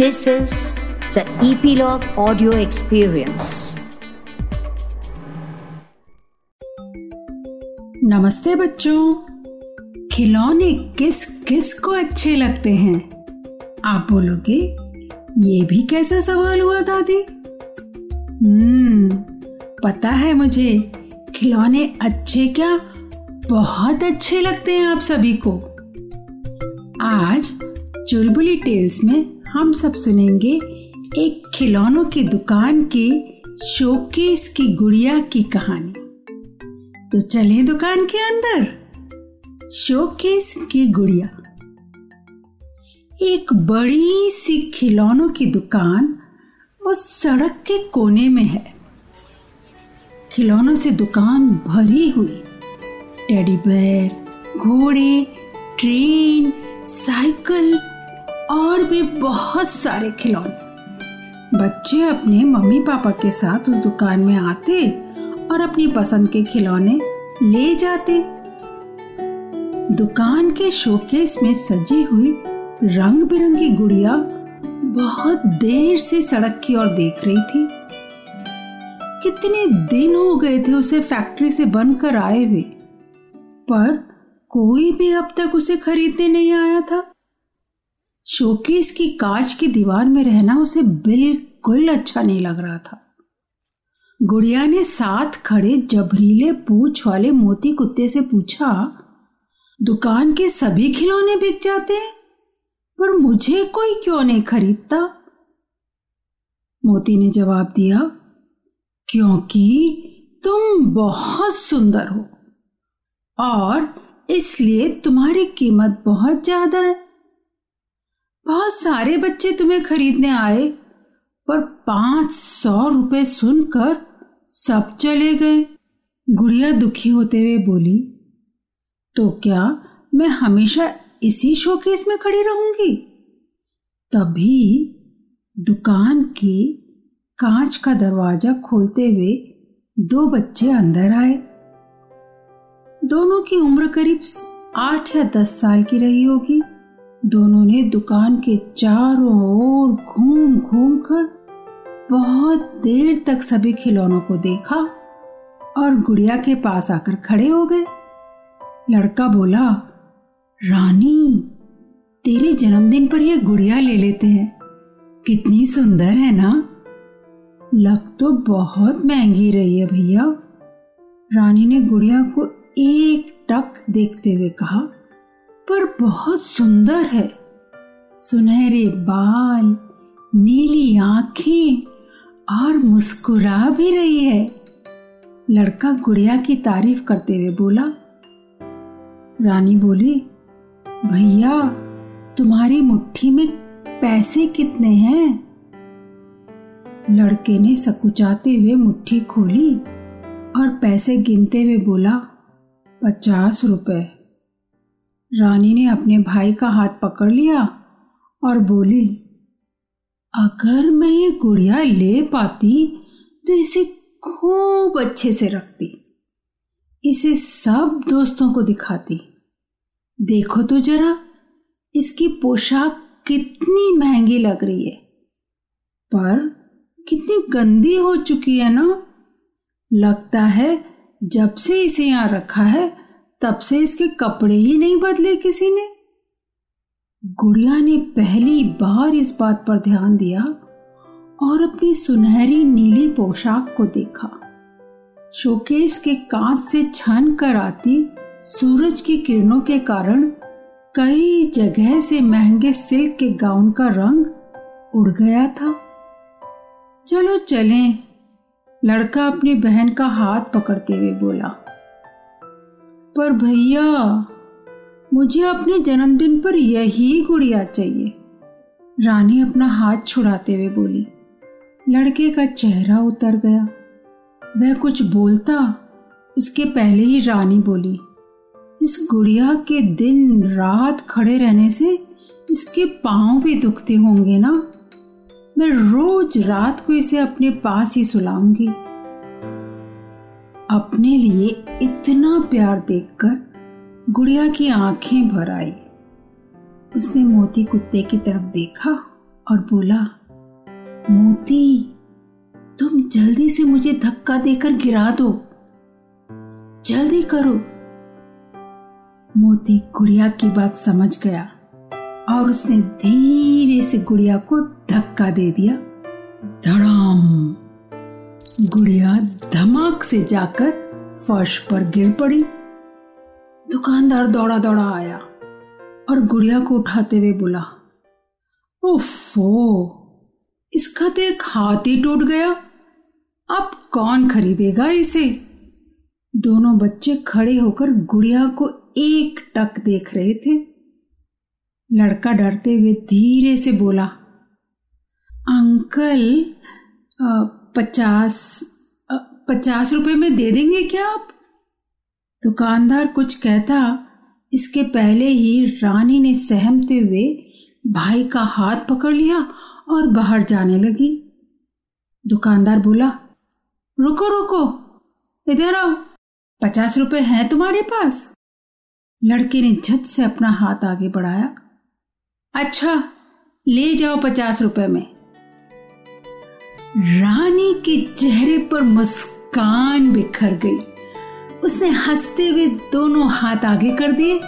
This is the Epilogue Audio Experience. नमस्ते बच्चों। खिलौने किस किस को अच्छे लगते हैं? आप बोलोगे, ये भी कैसा सवाल हुआ दादी? हम्म पता है मुझे, खिलौने अच्छे क्या बहुत अच्छे लगते हैं आप सभी को। आज चुलबुली टेल्स में हम सब सुनेंगे एक खिलौनों की दुकान के शोकेस की गुड़िया की कहानी। तो चले दुकान के अंदर। शोकेस की गुड़िया। एक बड़ी सी खिलौनों की दुकान वो सड़क के कोने में है। खिलौनों से दुकान भरी हुई। टेडी बेयर, घोड़े, ट्रेन, साइकिल और भी बहुत सारे खिलौने। बच्चे अपने मम्मी पापा के साथ उस दुकान में आते और अपनी पसंद के खिलौने ले जाते। दुकान के शोकेस में सजी हुई रंग बिरंगी गुड़िया बहुत देर से सड़क की ओर देख रही थी। कितने दिन हो गए थे उसे फैक्ट्री से बनकर आए हुए, पर कोई भी अब तक उसे खरीदने नहीं आया था। शोकेस की कांच की दीवार में रहना उसे बिल्कुल अच्छा नहीं लग रहा था। गुड़िया ने साथ खड़े जबरीले पूछ वाले मोती कुत्ते से पूछा, दुकान के सभी खिलौने बिक जाते हैं, पर मुझे कोई क्यों नहीं खरीदता? मोती ने जवाब दिया, क्योंकि तुम बहुत सुंदर हो, और इसलिए तुम्हारी कीमत बहुत ज़्यादा है। बहुत सारे बच्चे तुम्हें खरीदने आए, पर पाँच सौ रुपए सुनकर सब चले गए। गुड़िया दुखी होते हुए बोली तो क्या मैं हमेशा इसी शोकेस में खड़ी रहूँगी? तभी दुकान के कांच का दरवाज़ा खोलते हुए दो बच्चे अंदर आए। दोनों की उम्र करीब आठ या दस साल की रही होगी। दोनों ने दुकान के चारों ओर घूम घूम कर बहुत देर तक सभी खिलौनों को देखा और गुड़िया के पास आकर खड़े हो गए। लड़का बोला, रानी, तेरे जन्मदिन पर यह गुड़िया ले लेते हैं। कितनी सुंदर है ना? लग तो बहुत महँगी रही है भैया। रानी ने गुड़िया को एक टक देखते हुए कहा पर बहुत सुंदर है। सुनहरे बाल, नीली आँखें और मुस्कुरा भी रही है। लड़का गुड़िया की तारीफ़ करते हुए बोला, रानी बोली, भैया, तुम्हारी मुट्ठी में पैसे कितने हैं? लड़के ने सकुचाते हुए मुट्ठी खोली और पैसे गिनते हुए बोला, पचास रुपए। रानी ने अपने भाई का हाथ पकड़ लिया और बोली, अगर मैं ये गुड़िया ले पाती तो इसे खूब अच्छे से रखती, इसे सब दोस्तों को दिखाती। देखो तो जरा, इसकी पोशाक कितनी महँगी लग रही है, पर कितनी गंदी हो चुकी है ना। लगता है जब से इसे यहाँ रखा है तब से इसके कपड़े ही नहीं बदले किसी ने। गुड़िया ने पहली बार इस बात पर ध्यान दिया और अपनी सुनहरी नीली पोशाक को देखा। शोकेश के कांच से छन कर आती सूरज की किरणों के कारण कई जगह से महँगे सिल्क के गाउन का रंग उड़ गया था। चलो चलें, लड़का अपनी बहन का हाथ पकड़ते हुए बोला। पर भैया, मुझे अपने जन्मदिन पर यही गुड़िया चाहिए। रानी अपना हाथ छुड़ाते हुए बोली, लड़के का चेहरा उतर गया। वह कुछ बोलता, उसके पहले ही रानी बोली, इस गुड़िया के दिन रात खड़े रहने से इसके पाँव भी दुखते होंगे ना? मैं रोज रात को इसे अपने पास ही सुलाऊँगी। अपने लिए इतना प्यार देखकर गुड़िया की आँखें भर आई। उसने मोती कुत्ते की तरफ़ देखा और बोला, मोती, तुम जल्दी से मुझे धक्का देकर गिरा दो। जल्दी करो। मोती गुड़िया की बात समझ गया और उसने धीरे से गुड़िया को धक्का दे दिया। धड़ाम! गुड़िया धमाक से जाकर फर्श पर गिर पड़ी। दुकानदार दौड़ा दौड़ा आया और गुड़िया को उठाते हुए बोला, ओफो, इसका तो एक हाथ ही टूट गया। अब कौन खरीदेगा इसे? दोनों बच्चे खड़े होकर गुड़िया को एक टक देख रहे थे। लड़का डरते हुए धीरे से बोला, अंकल पचास पचास रुपए में दे देंगे क्या आप? दुकानदार कुछ कहता, इसके पहले ही रानी ने सहमते हुए भाई का हाथ पकड़ लिया और बाहर जाने लगी। दुकानदार बोला, रुको रुको, इधर आओ, पचास रुपए हैं तुम्हारे पास? लड़के ने झट से अपना हाथ आगे बढ़ाया अच्छा ले जाओ पचास रुपए में। रानी के चेहरे पर मुस्कान बिखर गई। उसने हँसते हुए दोनों हाथ आगे कर दिए।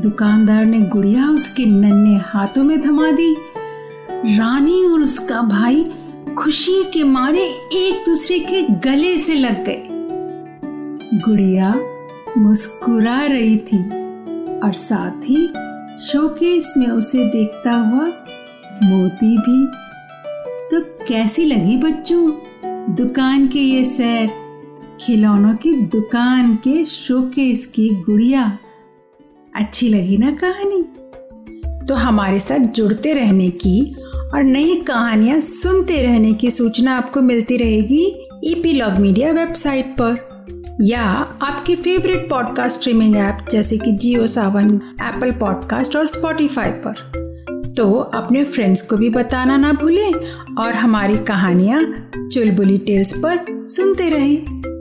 दुकानदार ने गुड़िया उसके नन्हे हाथों में थमा दी। रानी और उसका भाई खुशी के मारे एक दूसरे के गले से लग गए। गुड़िया मुस्कुरा रही थी और साथ ही शोकेस में उसे देखता हुआ मोती भी तो कैसी लगी बच्चों? दुकान के ये सैर, खिलौनों की दुकान के शोकेस की गुड़िया। अच्छी लगी ना कहानी? तो हमारे साथ जुड़ते रहने की और नई कहानियाँ सुनते रहने की सूचना आपको मिलती रहेगी ईपीलॉग मीडिया वेबसाइट पर। या आपके फेवरेट पॉडकास्ट स्ट्रीमिंग ऐप जैसे कि जियो सावन एप्पल पॉडकास्ट और स्पॉटिफाई पर। तो अपने फ्रेंड्स को भी बताना ना भूलें और हमारी कहानियाँ चुलबुली टेल्स पर सुनते रहें।